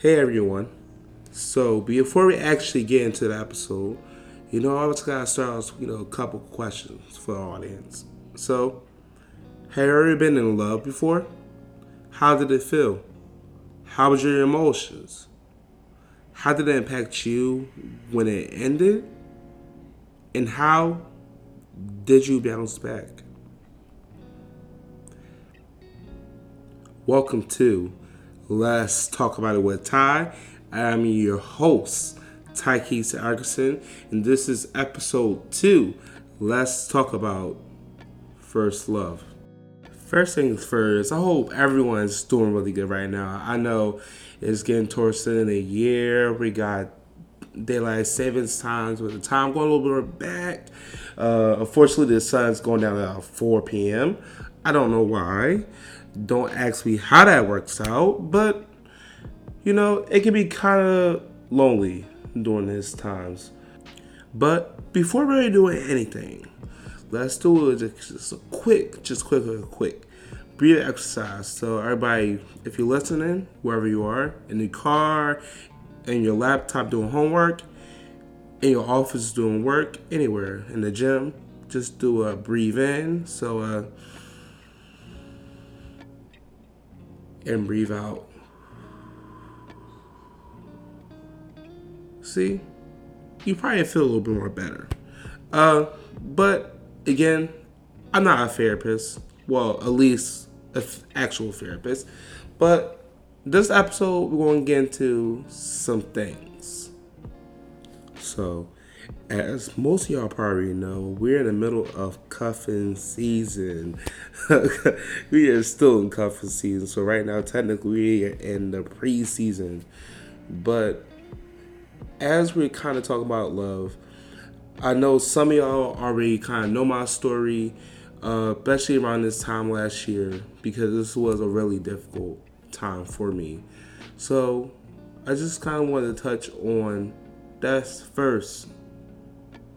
Hey everyone. So before we actually get into the episode, you know, I was gotta start off, you know, a couple questions for the audience. So, have you ever been in love before? How did it feel? How was your emotions? How did it impact you when it ended? And how did you bounce back? Welcome to Let's Talk About It with Ty. I'm your host, Ty Keys Argerson, and this is episode two. Let's talk about first love. First things first, I hope everyone's doing really good right now. I know it's getting towards the end of the year. We got daylight savings times with the time going a little bit back. Uh, unfortunately, the sun's going down at 4 p.m. I don't know why. Don't ask me how that works out, but you know, it can be kind of lonely during these times. But before we're doing anything, let's do just a quick, just quick, quick, quick breathing exercise. So everybody, if you're listening, wherever you are, in the car, in your laptop doing homework, in your office doing work, anywhere, in the gym, just do a breathe in. So uh and breathe out. See? You probably feel a little bit more better. Uh but again, I'm not a therapist. Well, at least an actual therapist. But this episode, we're going to get into some things. So, as most of y'all probably know, we're in the middle of cuffing season. we are still in cuffing season. So, right now, technically, we are in the preseason. But as we're kind of talking about love, I know some of y'all already kind of know my story uh, especially around this time last year because this was a really difficult time for me. So I just kind of wanted to touch on that first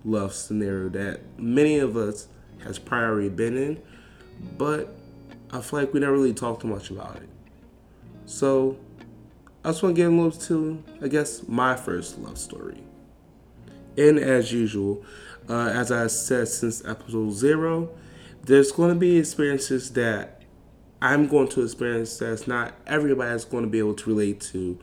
love scenario that many of us has priorly been in, but I feel like we never really talked too much about it. So I just want to get a little to, I guess, my first love story. And as usual, uh, as I said since episode zero, there's going to be experiences that I'm going to experience that's not everybody's going to be able to relate to.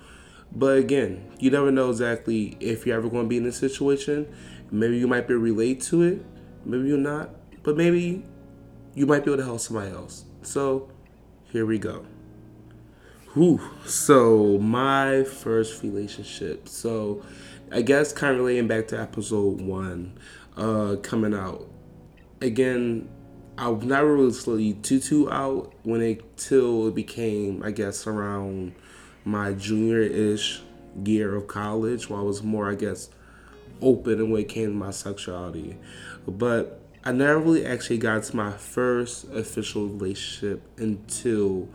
But again, you never know exactly if you're ever going to be in this situation. Maybe you might be able to it, maybe you're not, but maybe you might be able to help somebody else. So here we go. Whew. So my first relationship. So I guess kind of relating back to episode one, uh, coming out. Again, I was never really too too out when it till it became I guess around my junior ish year of college where I was more I guess open when it came to my sexuality. But I never really actually got to my first official relationship until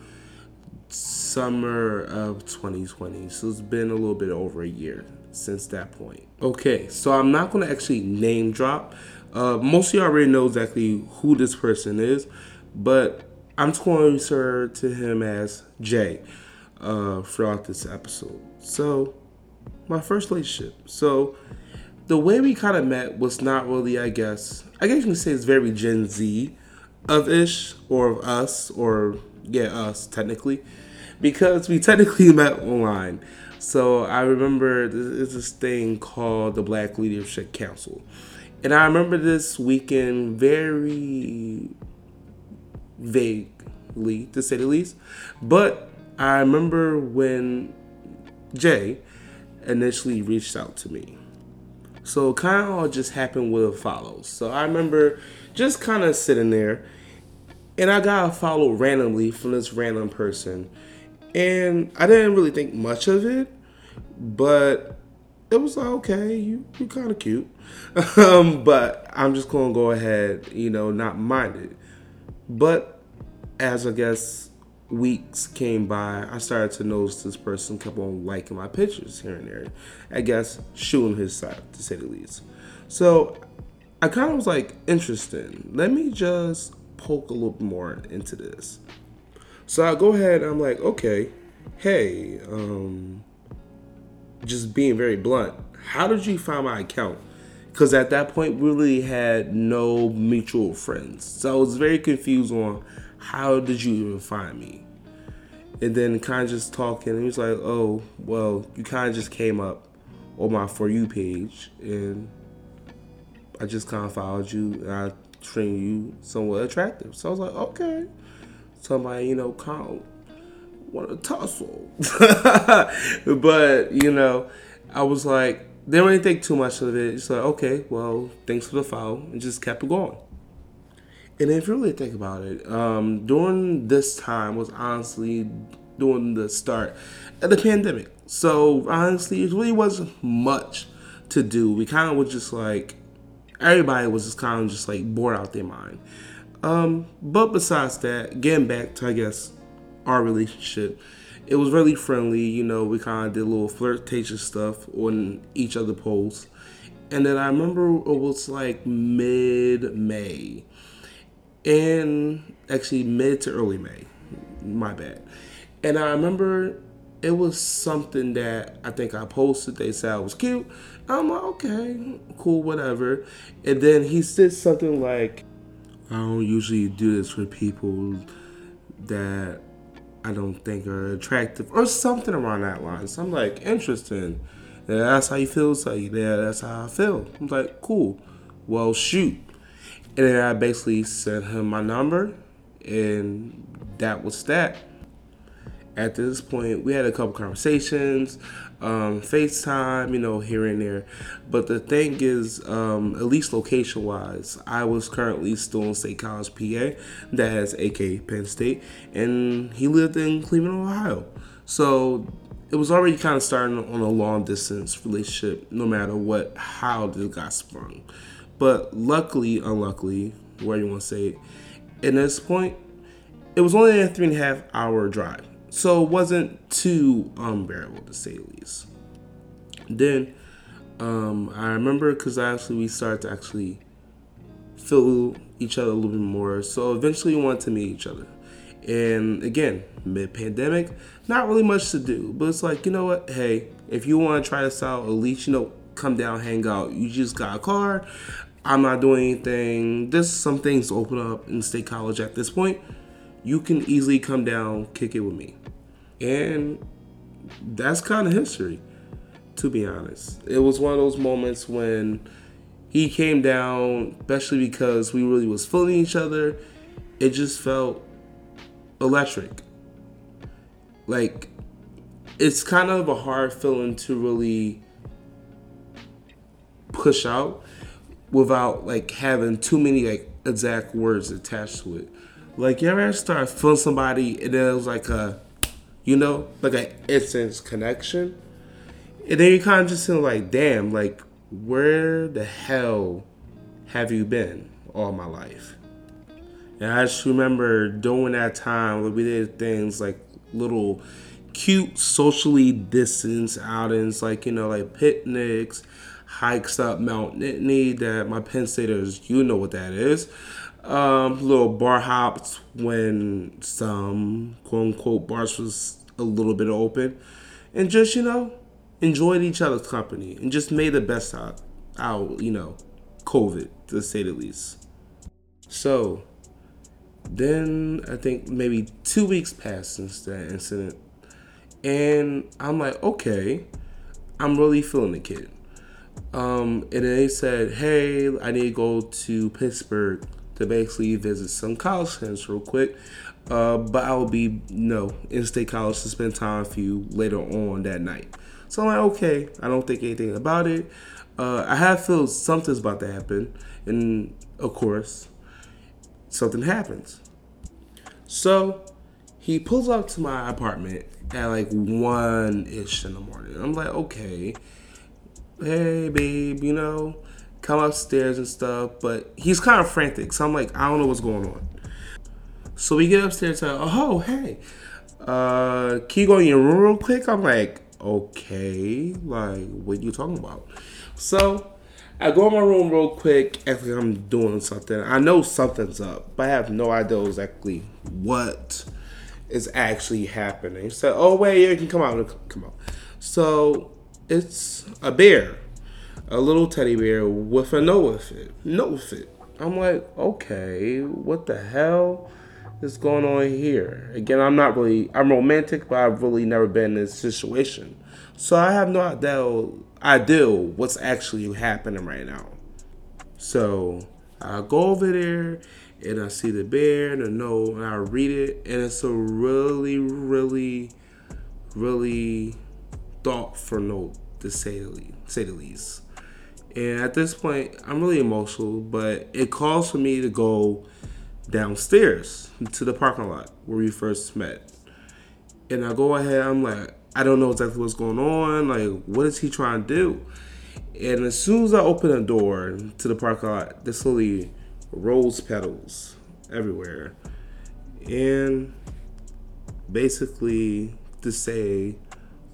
summer of 2020. So it's been a little bit over a year since that point. Okay, so I'm not gonna actually name drop uh, most of you already know exactly who this person is, but I'm just going to refer to him as Jay uh, throughout this episode. So, my first relationship. So, the way we kind of met was not really, I guess, I guess you can say it's very Gen Z of ish, or of us, or yeah, us technically, because we technically met online. So, I remember there's this thing called the Black Leadership Council. And I remember this weekend very vaguely, to say the least. But I remember when Jay initially reached out to me. So kind of all just happened with a follow. So I remember just kind of sitting there, and I got a follow randomly from this random person, and I didn't really think much of it, but it was like okay, you you kind of cute, um, but I'm just gonna go ahead, you know, not mind it. But as I guess weeks came by, I started to notice this person kept on liking my pictures here and there. I guess shooting his side to say the least. So I kind of was like, interesting. Let me just poke a little bit more into this. So I go ahead. I'm like, okay, hey, um, just being very blunt, how did you find my account? Because at that point, we really had no mutual friends. So I was very confused on how did you even find me? And then kind of just talking, he was like, oh, well, you kind of just came up on my For You page, and I just kind of followed you, and I trained you somewhat attractive. So I was like, okay. Somebody, you know, kind want to tussle. but, you know, I was like, didn't really think too much of it. It's like, okay, well, thanks for the follow, and just kept it going. And if you really think about it, um, during this time was honestly during the start of the pandemic. So honestly, it really wasn't much to do. We kind of was just like everybody was just kind of just like bored out their mind. Um, but besides that, getting back to I guess our relationship, it was really friendly. You know, we kind of did a little flirtatious stuff on each other posts. And then I remember it was like mid May, and actually mid to early May. My bad. And I remember it was something that I think I posted. They said I was cute. I'm like, okay, cool, whatever. And then he said something like, I don't usually do this for people that I don't think are attractive or something around that line. So I'm like, interesting. Yeah, that's how you feel. So yeah, that's how I feel. I'm like, cool. Well, shoot. And then I basically sent him my number, and that was that. At this point, we had a couple conversations, um, FaceTime, you know, here and there. But the thing is, um, at least location wise, I was currently still in State College, PA, that has AK Penn State, and he lived in Cleveland, Ohio. So it was already kind of starting on a long distance relationship, no matter what, how this got sprung. But luckily, unluckily, where you want to say it, at this point, it was only a three and a half hour drive. So it wasn't too unbearable to say the least. Then um, I remember because actually we started to actually feel each other a little bit more. So eventually we wanted to meet each other. And again, mid pandemic, not really much to do. But it's like, you know what? Hey, if you want to try this out, at least, you know, come down, hang out. You just got a car. I'm not doing anything. There's some things open up in state college at this point. You can easily come down, kick it with me. And that's kind of history, to be honest. It was one of those moments when he came down, especially because we really was feeling each other. It just felt electric. Like it's kind of a hard feeling to really push out without like having too many like exact words attached to it. Like you ever start feeling somebody and then it was like a you know, like an instant connection. And then you kind of just feel like, damn, like where the hell have you been all my life? And I just remember during that time, like we did things like little cute socially distanced outings, like you know, like picnics, hikes up Mount Nittany that my Penn Staters, you know what that is. Um, little bar hops when some quote unquote bars was a little bit open, and just you know enjoyed each other's company and just made the best out out you know COVID to say the least. So then I think maybe two weeks passed since that incident, and I'm like, okay, I'm really feeling the kid. Um, and they said, hey, I need to go to Pittsburgh to basically visit some college friends real quick. Uh, but I will be, know, in state college to spend time with you later on that night. So I'm like, okay, I don't think anything about it. Uh, I have feel something's about to happen, and of course, something happens. So he pulls up to my apartment at like one ish in the morning. I'm like, okay, hey babe, you know, come upstairs and stuff. But he's kind of frantic, so I'm like, I don't know what's going on. So we get upstairs and oh hey, uh, can you go in your room real quick? I'm like, okay, like what you talking about? So I go in my room real quick, like I'm doing something. I know something's up, but I have no idea exactly what is actually happening. So, oh wait, you can come out, come out. So it's a bear, a little teddy bear with a Noah fit. Noah fit. I'm like, okay, what the hell is going on here? Again, I'm not really, I'm romantic, but I've really never been in this situation. So I have no idea, idea what's actually happening right now. So I go over there and I see the bear and the note and I read it and it's a really, really, really thoughtful note to say the least. Say the least. And at this point, I'm really emotional, but it calls for me to go downstairs to the parking lot where we first met. And I go ahead, I'm like, I don't know exactly what's going on. Like, what is he trying to do? And as soon as I open the door to the parking lot, there's literally rose petals everywhere. And basically, to say,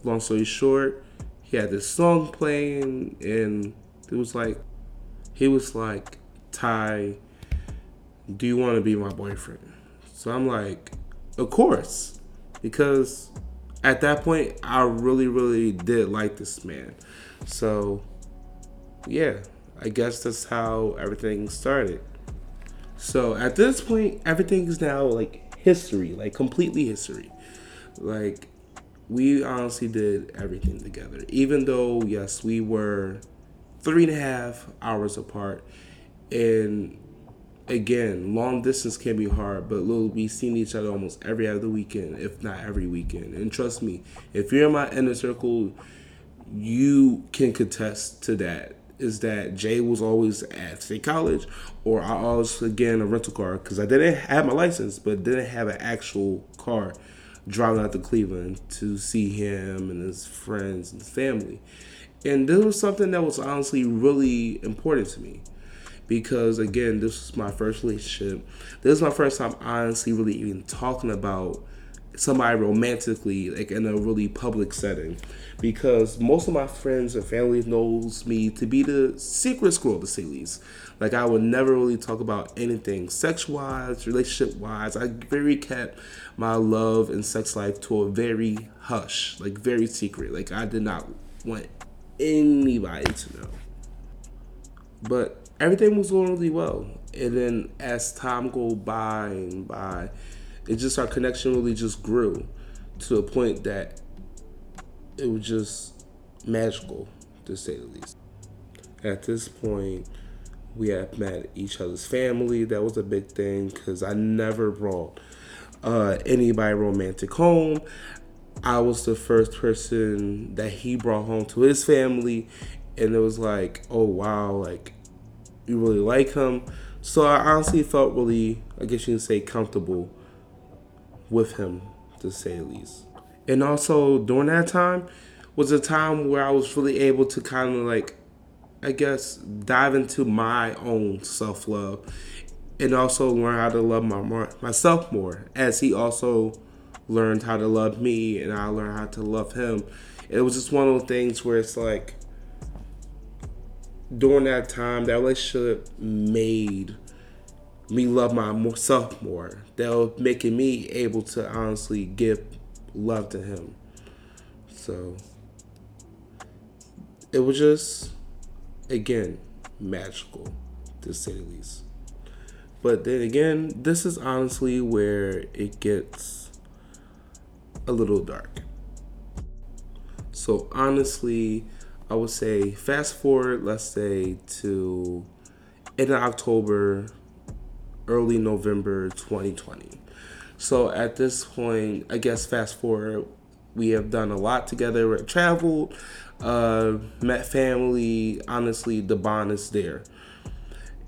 long story short, he had this song playing, and it was like, he was like, Ty, do you want to be my boyfriend? So I'm like, of course. Because at that point, I really, really did like this man. So, yeah, I guess that's how everything started. So at this point, everything is now like history, like completely history. Like, we honestly did everything together. Even though, yes, we were three and a half hours apart. And again, long distance can be hard, but little we seen each other almost every other weekend, if not every weekend. And trust me, if you're in my inner circle, you can contest to that. Is that Jay was always at State College, or I always again a rental car because I didn't have my license, but didn't have an actual car driving out to Cleveland to see him and his friends and family. And this was something that was honestly really important to me because again, this was my first relationship. This is my first time honestly really even talking about somebody romantically like in a really public setting because most of my friends and family knows me to be the secret squirrel to say least like i would never really talk about anything sex wise relationship wise i very kept my love and sex life to a very hush like very secret like i did not want anybody to know but everything was going really well. And then as time go by and by, it just our connection really just grew to a point that it was just magical to say the least. At this point, we had met each other's family. That was a big thing because I never brought uh, anybody romantic home. I was the first person that he brought home to his family, and it was like, oh wow, like you really like him. So I honestly felt really, I guess you can say, comfortable with him, to say the least. And also during that time was a time where I was really able to kind of like, I guess, dive into my own self love and also learn how to love my more, myself more, as he also learned how to love me and I learned how to love him. It was just one of those things where it's like during that time, that relationship made me love myself more. That was making me able to honestly give love to him. So it was just, again, magical, to say the least. But then again, this is honestly where it gets a little dark. So honestly, I would say fast forward, let's say to in October, early November 2020. So at this point, I guess fast forward, we have done a lot together. We've traveled, uh, met family. Honestly, the bond is there.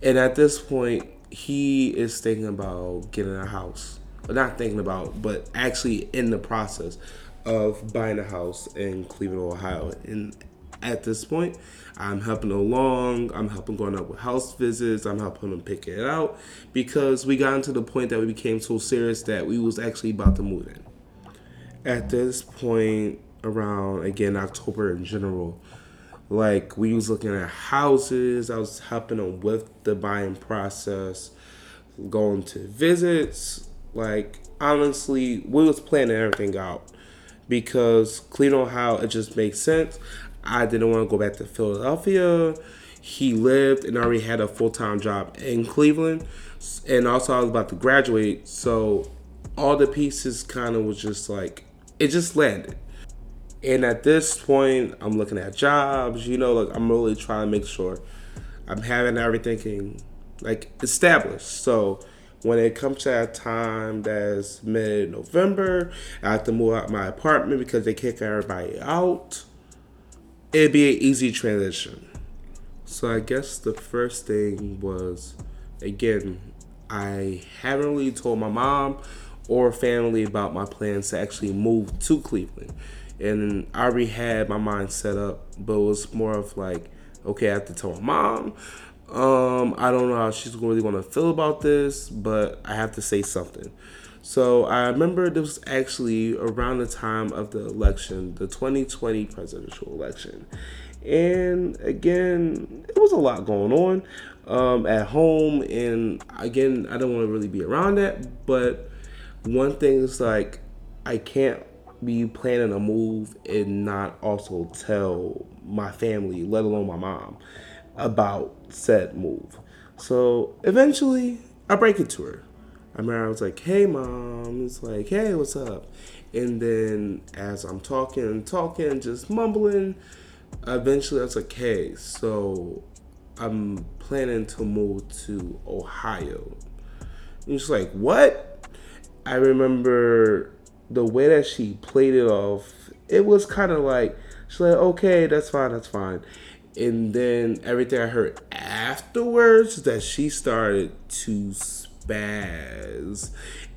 And at this point, he is thinking about getting a house. But not thinking about, but actually in the process of buying a house in Cleveland, Ohio. And at this point. I'm helping along. I'm helping going up with house visits. I'm helping him pick it out because we got into the point that we became so serious that we was actually about to move in. At this point, around again October in general, like we was looking at houses. I was helping them with the buying process, going to visits. Like honestly, we was planning everything out because Cleveland, Ohio, it just makes sense. I didn't want to go back to Philadelphia. He lived and already had a full time job in Cleveland. And also, I was about to graduate. So, all the pieces kind of was just like, it just landed. And at this point, I'm looking at jobs, you know, like I'm really trying to make sure I'm having everything like established. So, when it comes to that time that's mid November, I have to move out my apartment because they kick everybody out. It'd be an easy transition. So I guess the first thing was again, I haven't really told my mom or family about my plans to actually move to Cleveland. And I already had my mind set up, but it was more of like, okay, I have to tell my mom, um, I don't know how she's really going to feel about this, but I have to say something. So I remember this was actually around the time of the election, the 2020 presidential election. And again, it was a lot going on um, at home. And again, I don't want to really be around that. But one thing is like, I can't be planning a move and not also tell my family, let alone my mom about said move. So eventually, I break it to her. I remember I was like, "Hey, mom." It's like, "Hey, what's up?" And then as I'm talking talking, just mumbling, eventually I was like, "Hey, so I'm planning to move to Ohio." And she's like, "What?" I remember the way that she played it off. It was kind of like she's like, "Okay, that's fine, that's fine." and then everything I heard afterwards that she started to spaz,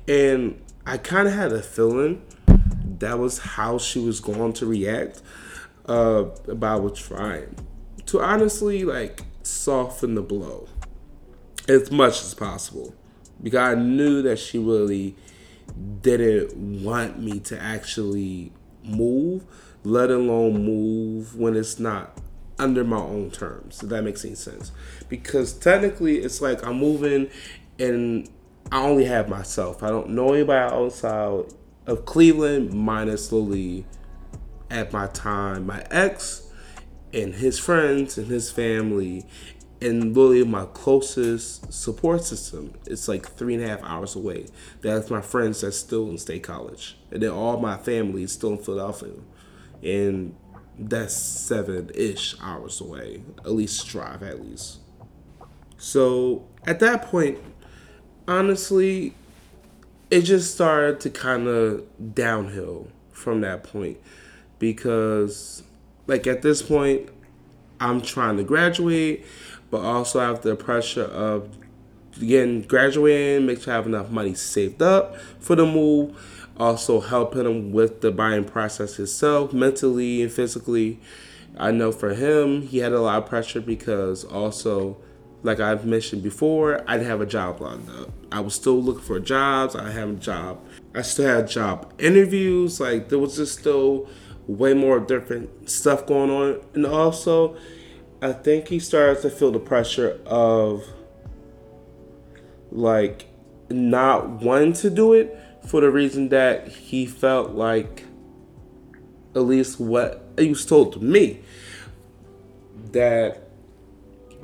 and I kind of had a feeling that was how she was going to react. Uh, I trying to honestly like soften the blow as much as possible because I knew that she really didn't want me to actually move, let alone move when it's not under my own terms. If that makes any sense, because technically it's like I'm moving and I only have myself. I don't know anybody outside of Cleveland, minus Lily at my time, my ex and his friends and his family, and literally my closest support system. It's like three and a half hours away. That's my friends that's still in state college, and then all my family is still in Philadelphia, and that's seven ish hours away, at least drive, at least. So at that point, honestly, it just started to kind of downhill from that point because, like, at this point, I'm trying to graduate, but also have the pressure of again graduating, make sure I have enough money saved up for the move also helping him with the buying process himself, mentally and physically. I know for him, he had a lot of pressure because also, like I've mentioned before, I didn't have a job lined up. I was still looking for jobs. I have a job. I still had job interviews. Like there was just still way more different stuff going on, and also, I think he started to feel the pressure of like not wanting to do it for the reason that he felt like, at least what he was told to me, that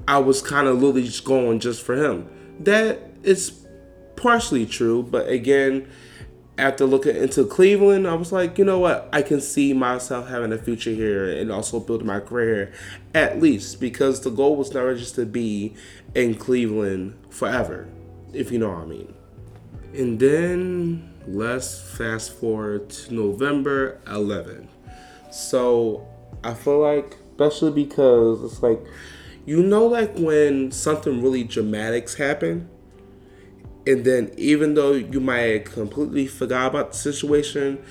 I was kind of literally just going just for him. That is partially true, but again, after looking into Cleveland, I was like, you know what? I can see myself having a future here and also building my career at least because the goal was never just to be in Cleveland forever, if you know what I mean. And then let's fast forward to November 11th. So I feel like, especially because it's like, you know, like when something really dramatics happen, and then even though you might completely forgot about the situation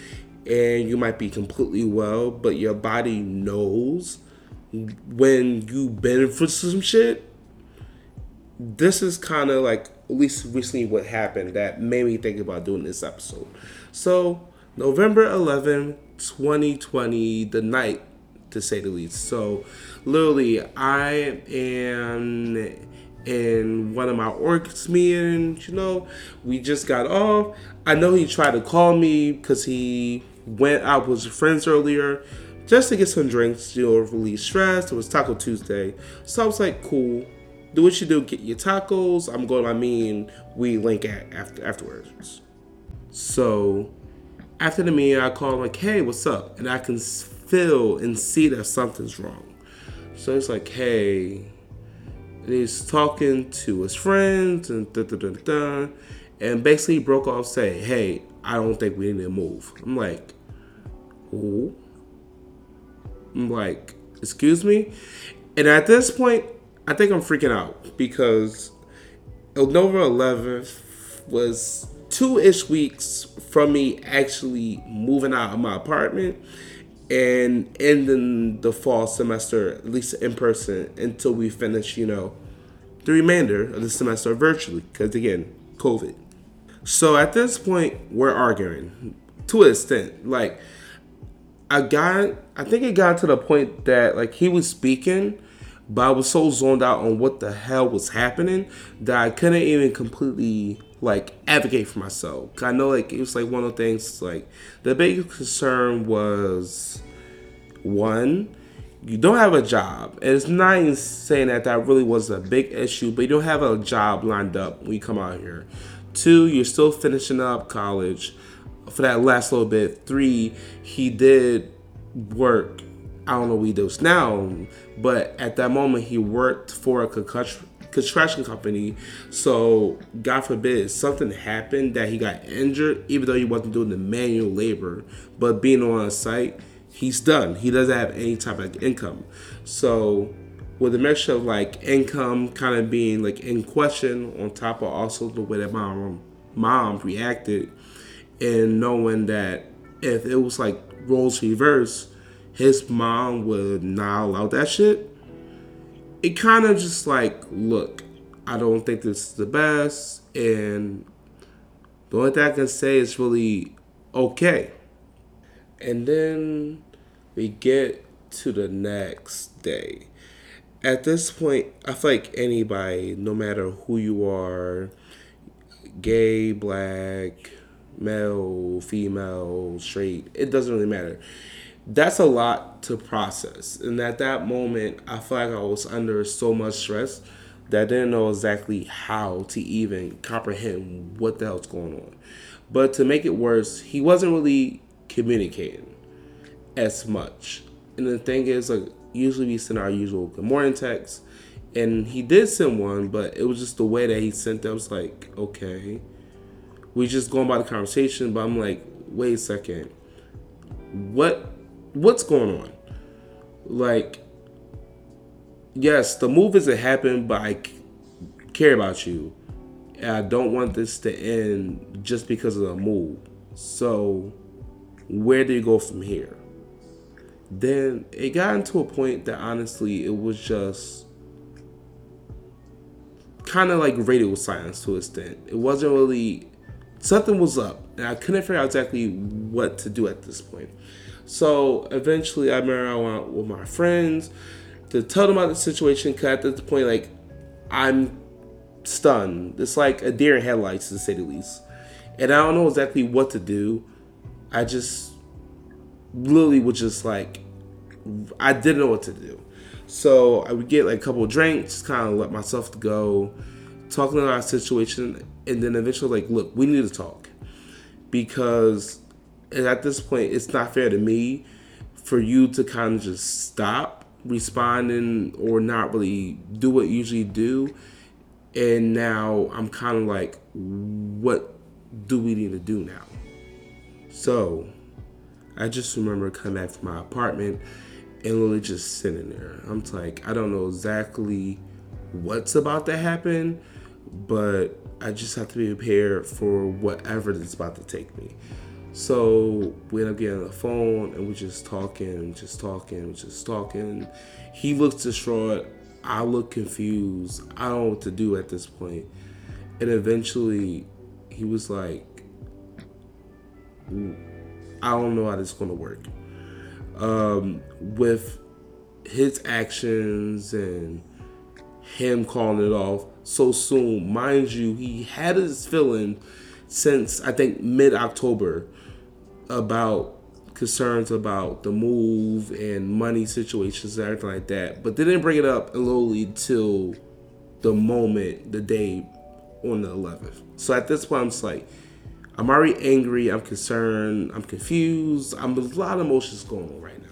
and you might be completely well, but your body knows when you've been for some shit. This is kind of like at least recently what happened that made me think about doing this episode. So, November 11, 2020, the night to say the least. So, literally, I am in one of my orgs meetings, you know, we just got off. I know he tried to call me because he went out with his friends earlier, just to get some drinks, you know, release stress. It was Taco Tuesday. So I was like, cool. Do what you do, get your tacos. I'm going, I mean, we link at after afterwards. So after the meeting, I call him like, hey, what's up? And I can feel and see that something's wrong. So it's like, hey, and he's talking to his friends and da da da da, and basically broke off saying, hey, I don't think we need to move. I'm like, who? I'm like, excuse me? And at this point, I think I'm freaking out because November 11th was two ish weeks from me actually moving out of my apartment and ending the fall semester, at least in person, until we finish, you know, the remainder of the semester virtually, because again, COVID. So at this point, we're arguing to an extent. Like, I got, I think it got to the point that like he was speaking, but I was so zoned out on what the hell was happening that I couldn't even completely like advocate for myself. I know like it was like one of the things like the big concern was one, you don't have a job. And it's not even saying that that really was a big issue, but you don't have a job lined up when you come out here. Two, you're still finishing up college for that last little bit. Three, he did work. I don't know what he does now, but at that moment he worked for a construction company. So God forbid something happened that he got injured, even though he wasn't doing the manual labor, but being on a site, he's done. He doesn't have any type of income. So with a mixture of like income kind of being like in question on top of also the way that my mom reacted and knowing that if it was like roles reverse his mom would not allow that shit it kind of just like look i don't think this is the best and the only thing i can say is really okay and then we get to the next day at this point, I feel like anybody, no matter who you are, gay, black, male, female, straight, it doesn't really matter. That's a lot to process. And at that moment, I feel like I was under so much stress that I didn't know exactly how to even comprehend what the hell's going on. But to make it worse, he wasn't really communicating as much. And the thing is, like, usually we send our usual good morning text. And he did send one, but it was just the way that he sent. I was like, okay. We just going by the conversation, but I'm like, wait a second. What what's going on? Like, yes, the move isn't happened, but I care about you. And I don't want this to end just because of the move. So, where do you go from here? then it got into a point that honestly it was just kind of like radio silence to a extent. It wasn't really something was up, and I couldn't figure out exactly what to do at this point. So eventually, I remember I went with my friends to tell them about the situation. Cause at this point, like I'm stunned. It's like a deer in headlights, to say the least. And I don't know exactly what to do. I just literally was just like, I didn't know what to do. So I would get like a couple drinks, kind of let myself go, talking about our situation, and then eventually like, look, we need to talk because at this point it's not fair to me for you to kind of just stop responding or not really do what you usually do. And now I'm kind of like, what do we need to do now? So I just remember coming back to my apartment and literally just sitting there. I'm like, I don't know exactly what's about to happen, but I just have to be prepared for whatever is about to take me. So we end up getting on the phone and we're just talking, just talking, just talking. He looks distraught. I look confused. I don't know what to do at this point. And eventually he was like, I don't know how this is gonna work. Um, with his actions and him calling it off so soon, mind you, he had his feeling since I think mid October about concerns about the move and money situations and everything like that. But they didn't bring it up literally till the moment, the day on the 11th. So at this point, I'm just like, I'm already angry. I'm concerned. I'm confused. I'm a lot of emotions going on right now.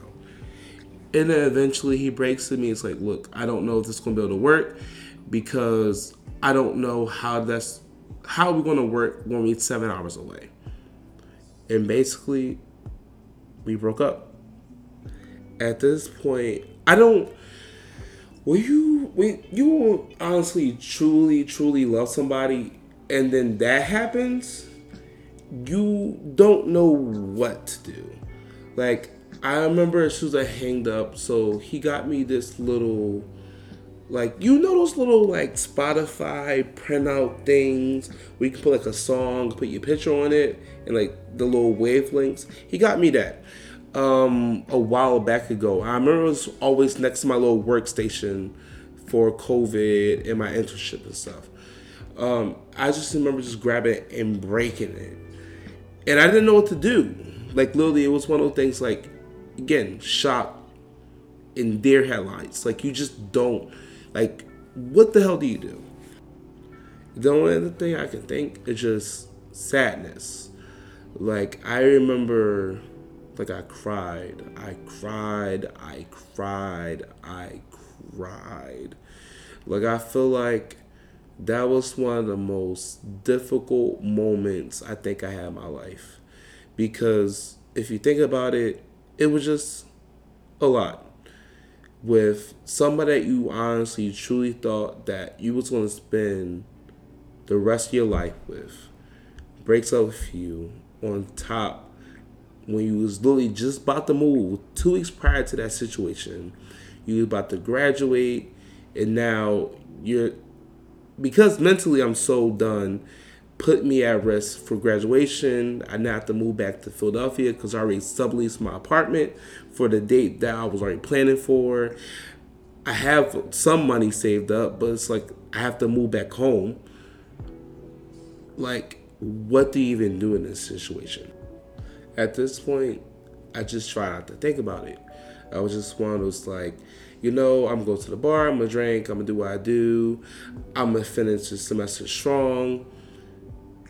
And then eventually he breaks to me. It's like, look, I don't know if this is gonna be able to work because I don't know how that's how we're gonna work when we're seven hours away. And basically, we broke up. At this point, I don't. Will you when you honestly, truly, truly love somebody, and then that happens, you don't know what to do. Like I remember as soon as I hanged up, so he got me this little like you know those little like Spotify printout things where you can put like a song, put your picture on it, and like the little wavelengths. He got me that um, a while back ago. I remember it was always next to my little workstation for COVID and my internship and stuff. Um, I just remember just grabbing it and breaking it, and I didn't know what to do. Like literally, it was one of those things. Like again, shock in their headlights. Like you just don't like, what the hell do you do? The only other thing I can think is just sadness. Like, I remember, like, I cried, I cried, I cried, I cried. Like, I feel like that was one of the most difficult moments I think I had in my life. Because if you think about it, it was just a lot with somebody that you honestly truly thought that you was going to spend the rest of your life with. Breaks up with you on top when you was literally just about to move. Two weeks prior to that situation you was about to graduate and now you're because mentally i'm so done put me at risk for graduation. I now have to move back to Philadelphia because I already subleased my apartment for the date that I was already planning for. I have some money saved up, but it's like I have to move back home. Like, what do you even do in this situation? At this point, I just try not to think about it. I was just one of those like, you know, I'm gonna the bar, I'm gonna drink, I'm gonna do what I do, I'm gonna finish the semester strong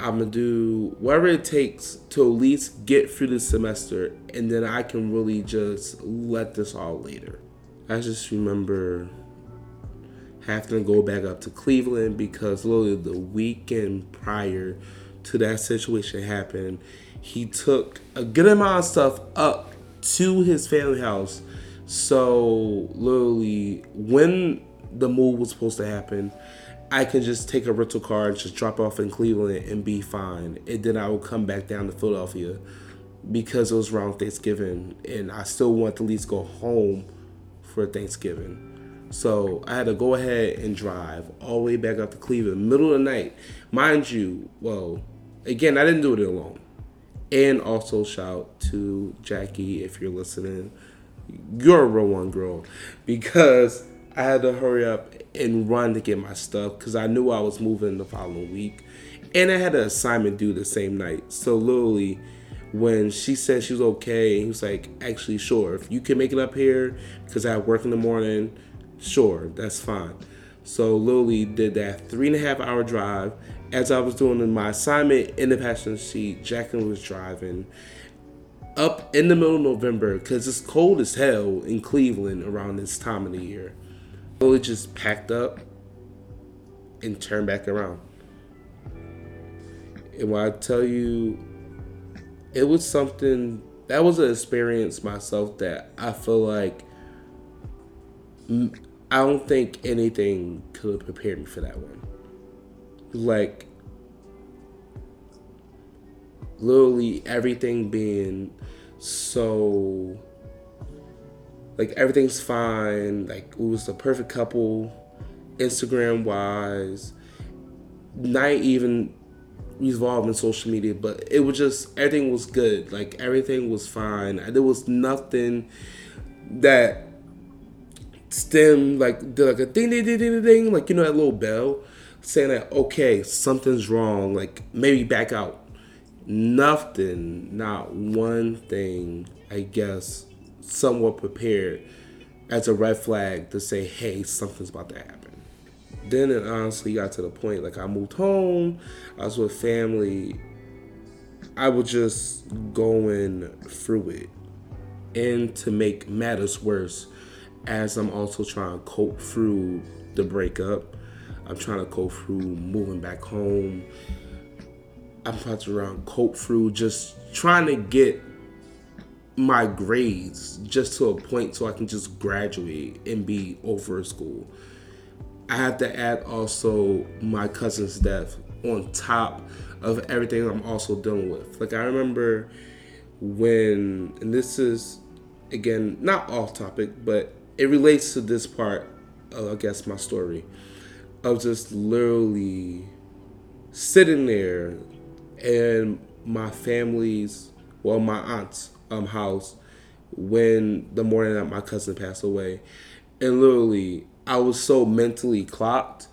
I'm gonna do whatever it takes to at least get through the semester, and then I can really just let this all later. I just remember having to go back up to Cleveland because literally the weekend prior to that situation happened, he took a good amount of stuff up to his family house. So literally, when the move was supposed to happen, I can just take a rental car and just drop off in Cleveland and be fine. And then I will come back down to Philadelphia because it was around Thanksgiving and I still want to at least go home for Thanksgiving. So I had to go ahead and drive all the way back up to Cleveland, middle of the night. Mind you, well, again, I didn't do it alone. And also shout to Jackie if you're listening. You're a real one girl because I had to hurry up and run to get my stuff because I knew I was moving the following week. And I had an assignment due the same night. So literally, when she said she was okay, he was like, actually, sure. If you can make it up here because I have work in the morning, sure, that's fine. So literally did that three and a half hour drive. As I was doing my assignment in the passenger seat, Jacqueline was driving up in the middle of November because it's cold as hell in Cleveland around this time of the year. It just packed up and turned back around. And when I tell you, it was something that was an experience myself that I feel like I don't think anything could have prepared me for that one. Like, literally everything being so like everything's fine. Like it was the perfect couple, Instagram wise. Not even involved in social media, but it was just everything was good. Like everything was fine. There was nothing that stemmed like did like a ding ding ding ding ding like you know that little bell saying that okay something's wrong like maybe back out nothing, not one thing, I guess, somewhat prepared as a red flag to say, hey, something's about to happen. Then it honestly got to the point like I moved home, I was with family, I was just going through it. And to make matters worse, as I'm also trying to cope through the breakup, I'm trying to cope through moving back home. I'm trying to cope through just trying to get my grades just to a point so I can just graduate and be over school. I have to add also my cousin's death on top of everything I'm also dealing with. Like I remember when, and this is again not off topic, but it relates to this part of I guess my story of just literally sitting there and my family's well my aunt's um house when the morning that my cousin passed away and literally I was so mentally clocked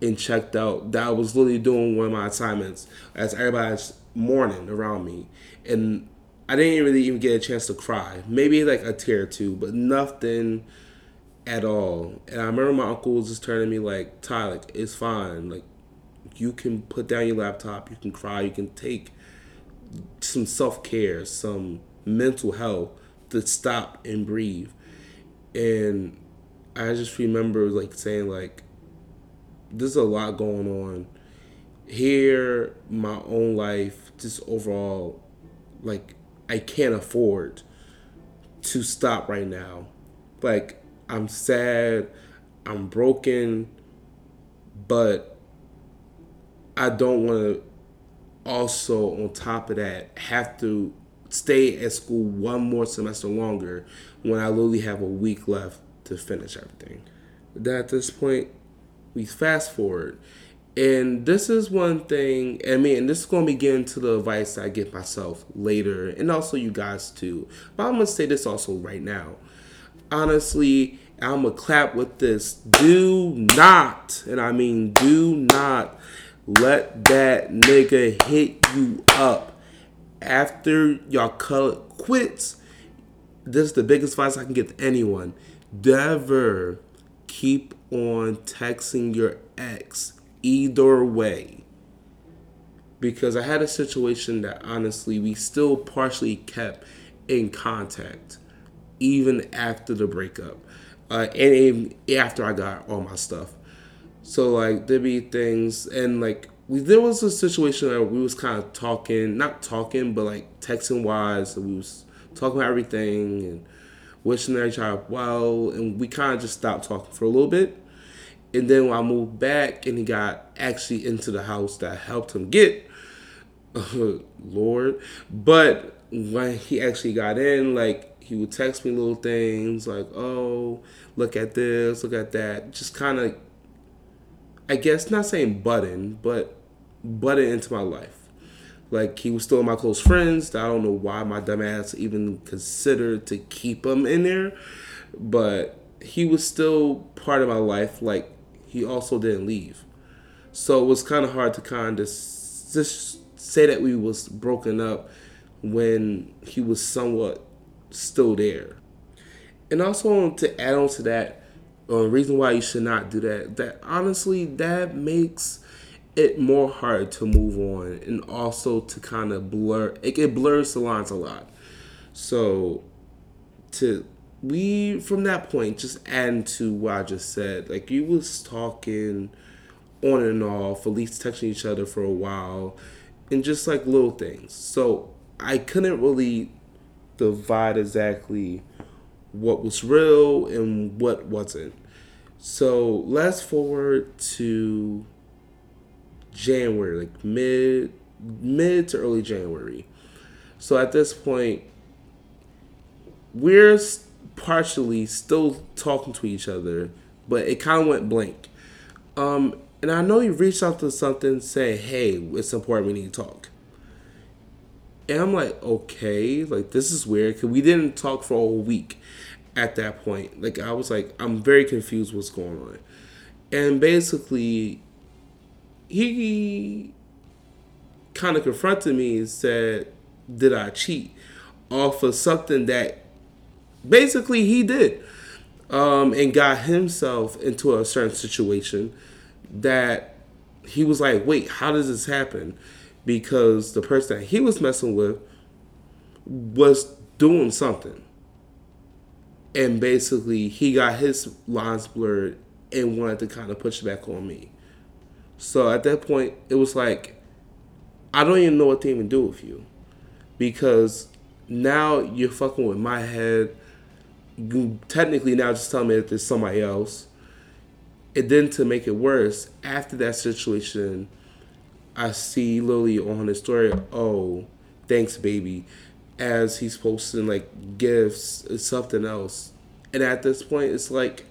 and checked out that I was literally doing one of my assignments as everybody's mourning around me. And I didn't really even get a chance to cry. Maybe like a tear or two, but nothing at all. And I remember my uncle was just turning me like, Ty, like, it's fine. Like, you can put down your laptop, you can cry, you can take some self care, some mental health to stop and breathe. And I just remember like saying like there's a lot going on here my own life just overall like i can't afford to stop right now like i'm sad i'm broken but i don't want to also on top of that have to stay at school one more semester longer when i literally have a week left to finish everything at this point we fast forward. And this is one thing, I mean, and this is going to be getting to the advice I give myself later, and also you guys too. But I'm going to say this also right now. Honestly, I'm going to clap with this. Do not, and I mean, do not let that nigga hit you up after y'all cut quits. This is the biggest advice I can give to anyone. Never keep on texting your ex either way. Because I had a situation that honestly we still partially kept in contact even after the breakup. Uh, and even after I got all my stuff. So like there'd be things and like we there was a situation where we was kind of talking, not talking, but like texting wise. So we was talking about everything and wishing each other well, and we kind of just stopped talking for a little bit. And then I moved back and he got actually into the house that helped him get, Lord. But when he actually got in, like he would text me little things like, oh, look at this, look at that. Just kind of, I guess, not saying button, but button into my life. Like he was still my close friends. I don't know why my dumbass even considered to keep him in there, but he was still part of my life. Like he also didn't leave, so it was kind of hard to kind of just say that we was broken up when he was somewhat still there. And also to add on to that, uh, reason why you should not do that. That honestly, that makes it more hard to move on and also to kind of blur it, it blurs the lines a lot. So to we from that point just adding to what i just said like you was talking on and off at least texting each other for a while and just like little things. So i couldn't really divide exactly what was real and what wasn't. So let's forward to January, like mid mid to early January. So at this point, we're partially still talking to each other, but it kind of went blank. Um, and I know you reached out to something saying, "Hey, it's important. We need to talk." And I'm like, okay, like this is weird because we didn't talk for a whole week at that point. Like I was like, I'm very confused what's going on. And basically, he kind of confronted me and said, "Did I cheat?" Off of something that basically he did, um, and got himself into a certain situation that he was like, "Wait, how does this happen?" Because the person that he was messing with was doing something, and basically he got his lines blurred and wanted to kind of push back on me. So at that point, it was like, I don't even know what to even do with you. Because now you're fucking with my head. You technically now just tell me that there's somebody else. And then to make it worse, after that situation, I see Lily on the story, oh, thanks, baby, as he's posting like gifts something else. And at this point, it's like,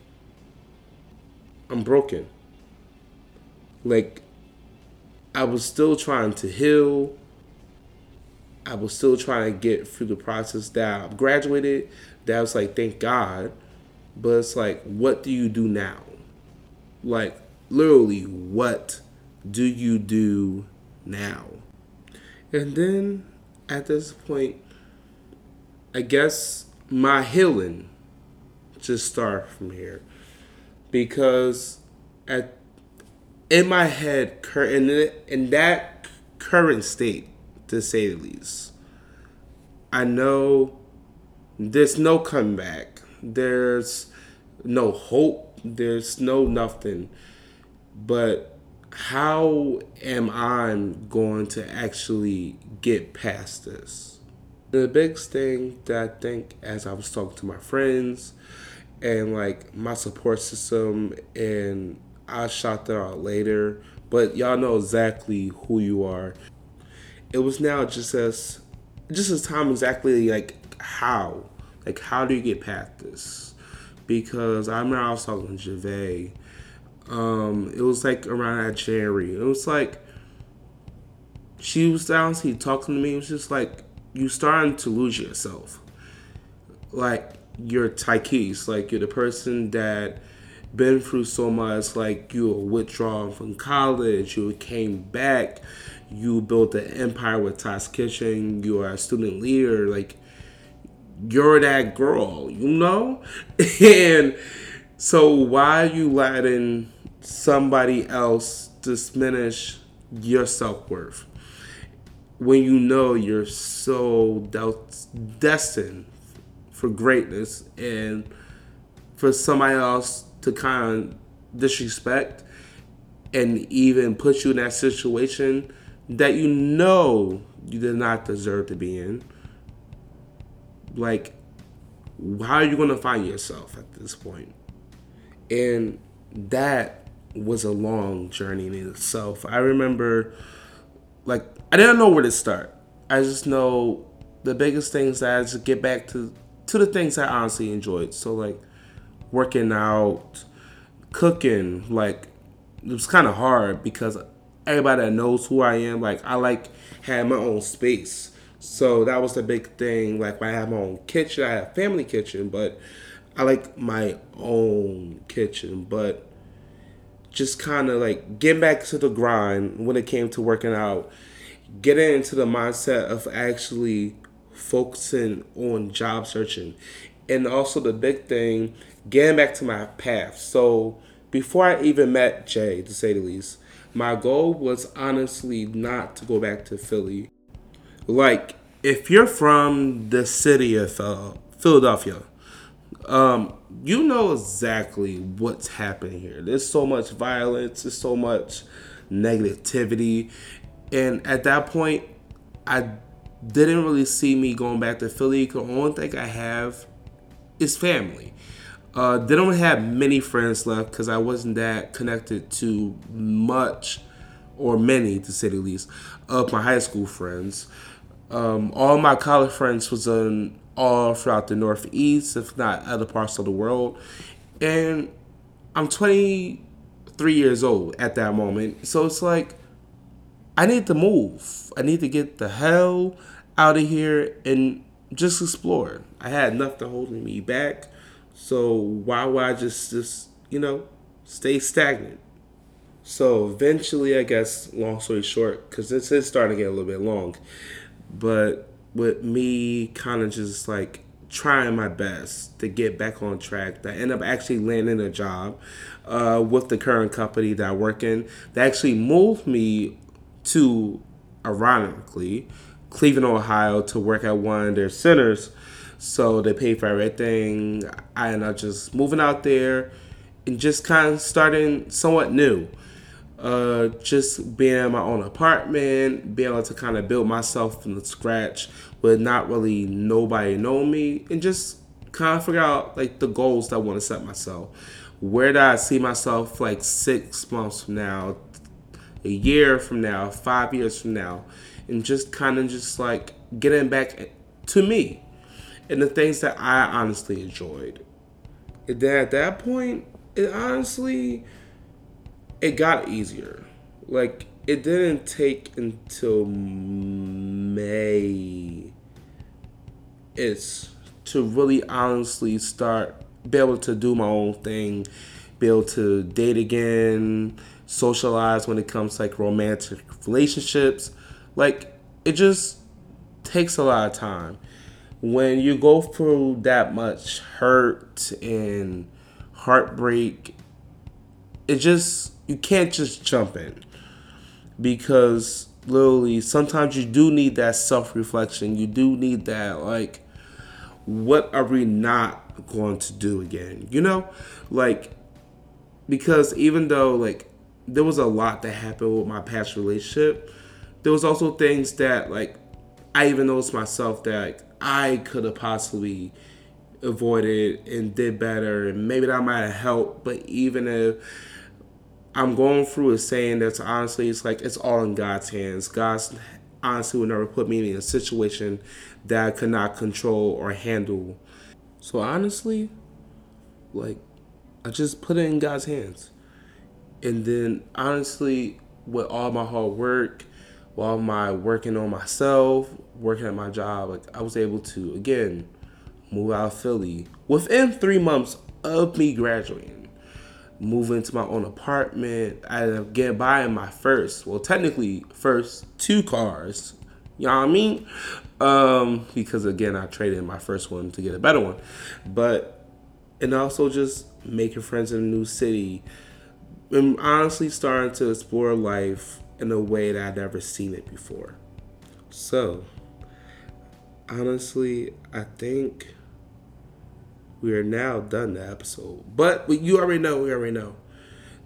I'm broken. Like, I was still trying to heal. I was still trying to get through the process that I graduated. That was like, thank God. But it's like, what do you do now? Like, literally, what do you do now? And then at this point, I guess my healing just start from here because at in my head, current in in that current state, to say the least, I know there's no comeback. There's no hope. There's no nothing. But how am I going to actually get past this? The biggest thing that I think as I was talking to my friends and like my support system and I shot that out later, but y'all know exactly who you are. It was now just as just as time exactly like how. Like how do you get past this? Because I remember I was talking to Gervais. Um, it was like around that January. It was like she was down, he talking to me, it was just like you starting to lose yourself. Like you're Tykese, like you're the person that been through so much, like you were withdrawn from college, you came back, you built an empire with Ty's Kitchen, you are a student leader, like you're that girl, you know? and so why are you letting somebody else diminish your self worth when you know you're so destined for greatness and for somebody else to kind of disrespect and even put you in that situation that you know you did not deserve to be in. Like, how are you going to find yourself at this point? And that was a long journey in itself. I remember, like, I didn't know where to start. I just know the biggest things that I just get back to to the things I honestly enjoyed. So like working out, cooking, like it was kind of hard because everybody that knows who I am, like I like had my own space. So that was the big thing. Like I have my own kitchen, I have family kitchen, but I like my own kitchen. But just kind of like getting back to the grind when it came to working out, getting into the mindset of actually focusing on job searching. And also the big thing getting back to my path. So before I even met Jay, to say the least, my goal was honestly not to go back to Philly. Like, if you're from the city of uh, Philadelphia, um, you know exactly what's happening here. There's so much violence, there's so much negativity. And at that point, I didn't really see me going back to Philly. The only thing I have is family. Uh, they don't have many friends left because I wasn't that connected to much or many, to say the least, of my high school friends. Um, all my college friends was in all throughout the Northeast, if not other parts of the world. And I'm 23 years old at that moment. So it's like, I need to move. I need to get the hell out of here and just explore. I had nothing holding me back. So why would I just just you know stay stagnant? So eventually, I guess, long story short, because this is starting to get a little bit long, but with me kind of just like trying my best to get back on track, I end up actually landing a job uh, with the current company that I work in. They actually moved me to, ironically, Cleveland, Ohio, to work at one of their centers. So they pay for everything. I end up just moving out there and just kind of starting somewhat new uh, just being in my own apartment, being able to kind of build myself from the scratch with not really nobody know me, and just kind of figure out like the goals that I want to set myself. Where do I see myself like six months from now, a year from now, five years from now, and just kind of just like getting back to me and the things that I honestly enjoyed. And then at that point, it honestly it got easier. Like it didn't take until May. It's to really honestly start be able to do my own thing, be able to date again, socialize when it comes to like romantic relationships. Like it just takes a lot of time. When you go through that much hurt and heartbreak, it just you can't just jump in because literally sometimes you do need that self reflection. You do need that like what are we not going to do again? You know? Like because even though like there was a lot that happened with my past relationship, there was also things that like I even noticed myself that I could have possibly avoided and did better and maybe that might have helped but even if I'm going through a saying that's honestly, it's like it's all in God's hands. God's honestly will never put me in a situation that I could not control or handle. So honestly, like I just put it in God's hands. And then honestly, with all my hard work, while my working on myself, working at my job, like I was able to again move out of Philly within three months of me graduating move into my own apartment. I up getting buying my first, well, technically, first two cars. You know what I mean? Um, because again, I traded my first one to get a better one. But, and also just making friends in a new city. And honestly starting to explore life in a way that I'd never seen it before. So, honestly, I think we are now done the episode. But you already know, we already know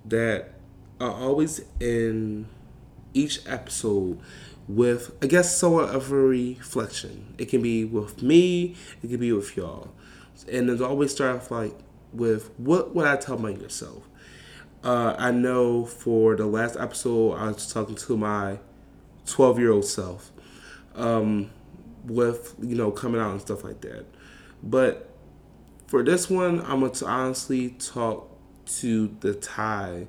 that I always in each episode with, I guess, somewhat of a reflection. It can be with me, it can be with y'all. And it's always start off like with what would I tell my yourself? Uh, I know for the last episode, I was talking to my 12 year old self um, with, you know, coming out and stuff like that. But for this one, I'm to honestly talk to the Ty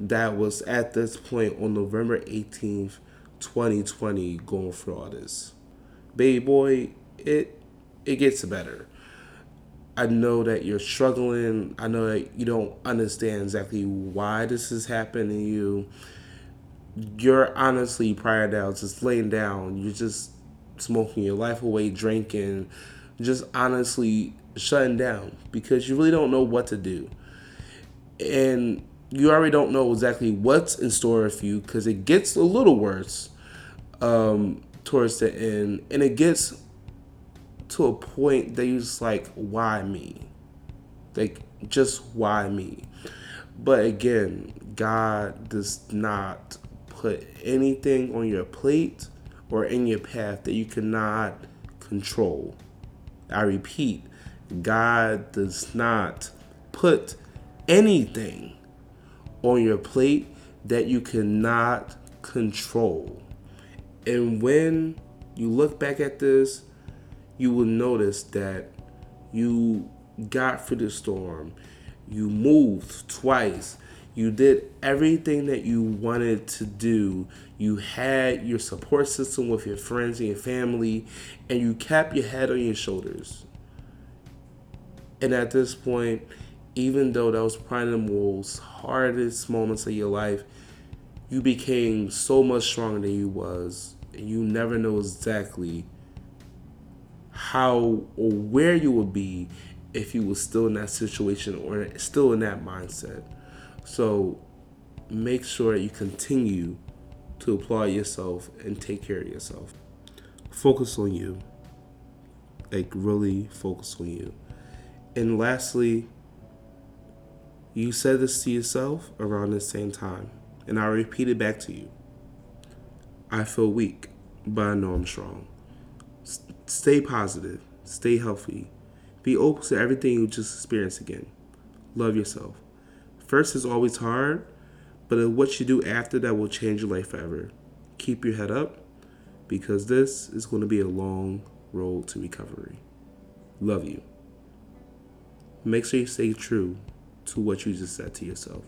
that was at this point on November 18th, 2020, going through all this. Baby boy, it it gets better. I know that you're struggling. I know that you don't understand exactly why this is happening to you. You're honestly prior to just laying down. You're just smoking your life away, drinking, just honestly shutting down because you really don't know what to do. And you already don't know exactly what's in store for you because it gets a little worse um, towards the end. And it gets to a point that you're just like, why me? Like, just why me? But again, God does not put anything on your plate or in your path that you cannot control. I repeat, God does not put anything on your plate that you cannot control. And when you look back at this, you will notice that you got through the storm. You moved twice. You did everything that you wanted to do. You had your support system with your friends and your family, and you kept your head on your shoulders. And at this point, even though that was probably the most hardest moments of your life, you became so much stronger than you was, and you never know exactly how or where you would be if you was still in that situation or still in that mindset. So make sure you continue to applaud yourself and take care of yourself. Focus on you. Like really focus on you. And lastly, you said this to yourself around the same time, and I repeat it back to you. I feel weak, but I know I'm strong. S- stay positive, stay healthy, be open to everything you just experienced again. Love yourself. First is always hard, but what you do after that will change your life forever. Keep your head up because this is going to be a long road to recovery. Love you. Make sure you stay true to what you just said to yourself.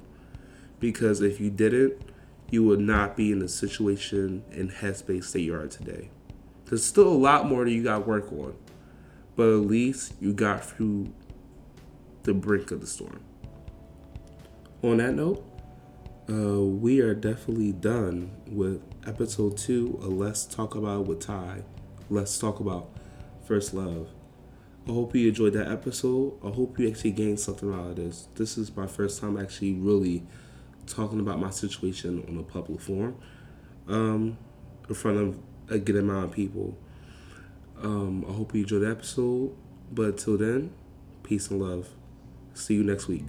Because if you didn't, you would not be in the situation and headspace that you are today. There's still a lot more that you got to work on, but at least you got through the brink of the storm. On that note, uh, we are definitely done with episode two Let's Talk About with Ty. Let's talk about first love. I hope you enjoyed that episode. I hope you actually gained something out of this. This is my first time actually really talking about my situation on a public forum um, in front of a good amount of people. Um, I hope you enjoyed the episode. But till then, peace and love. See you next week.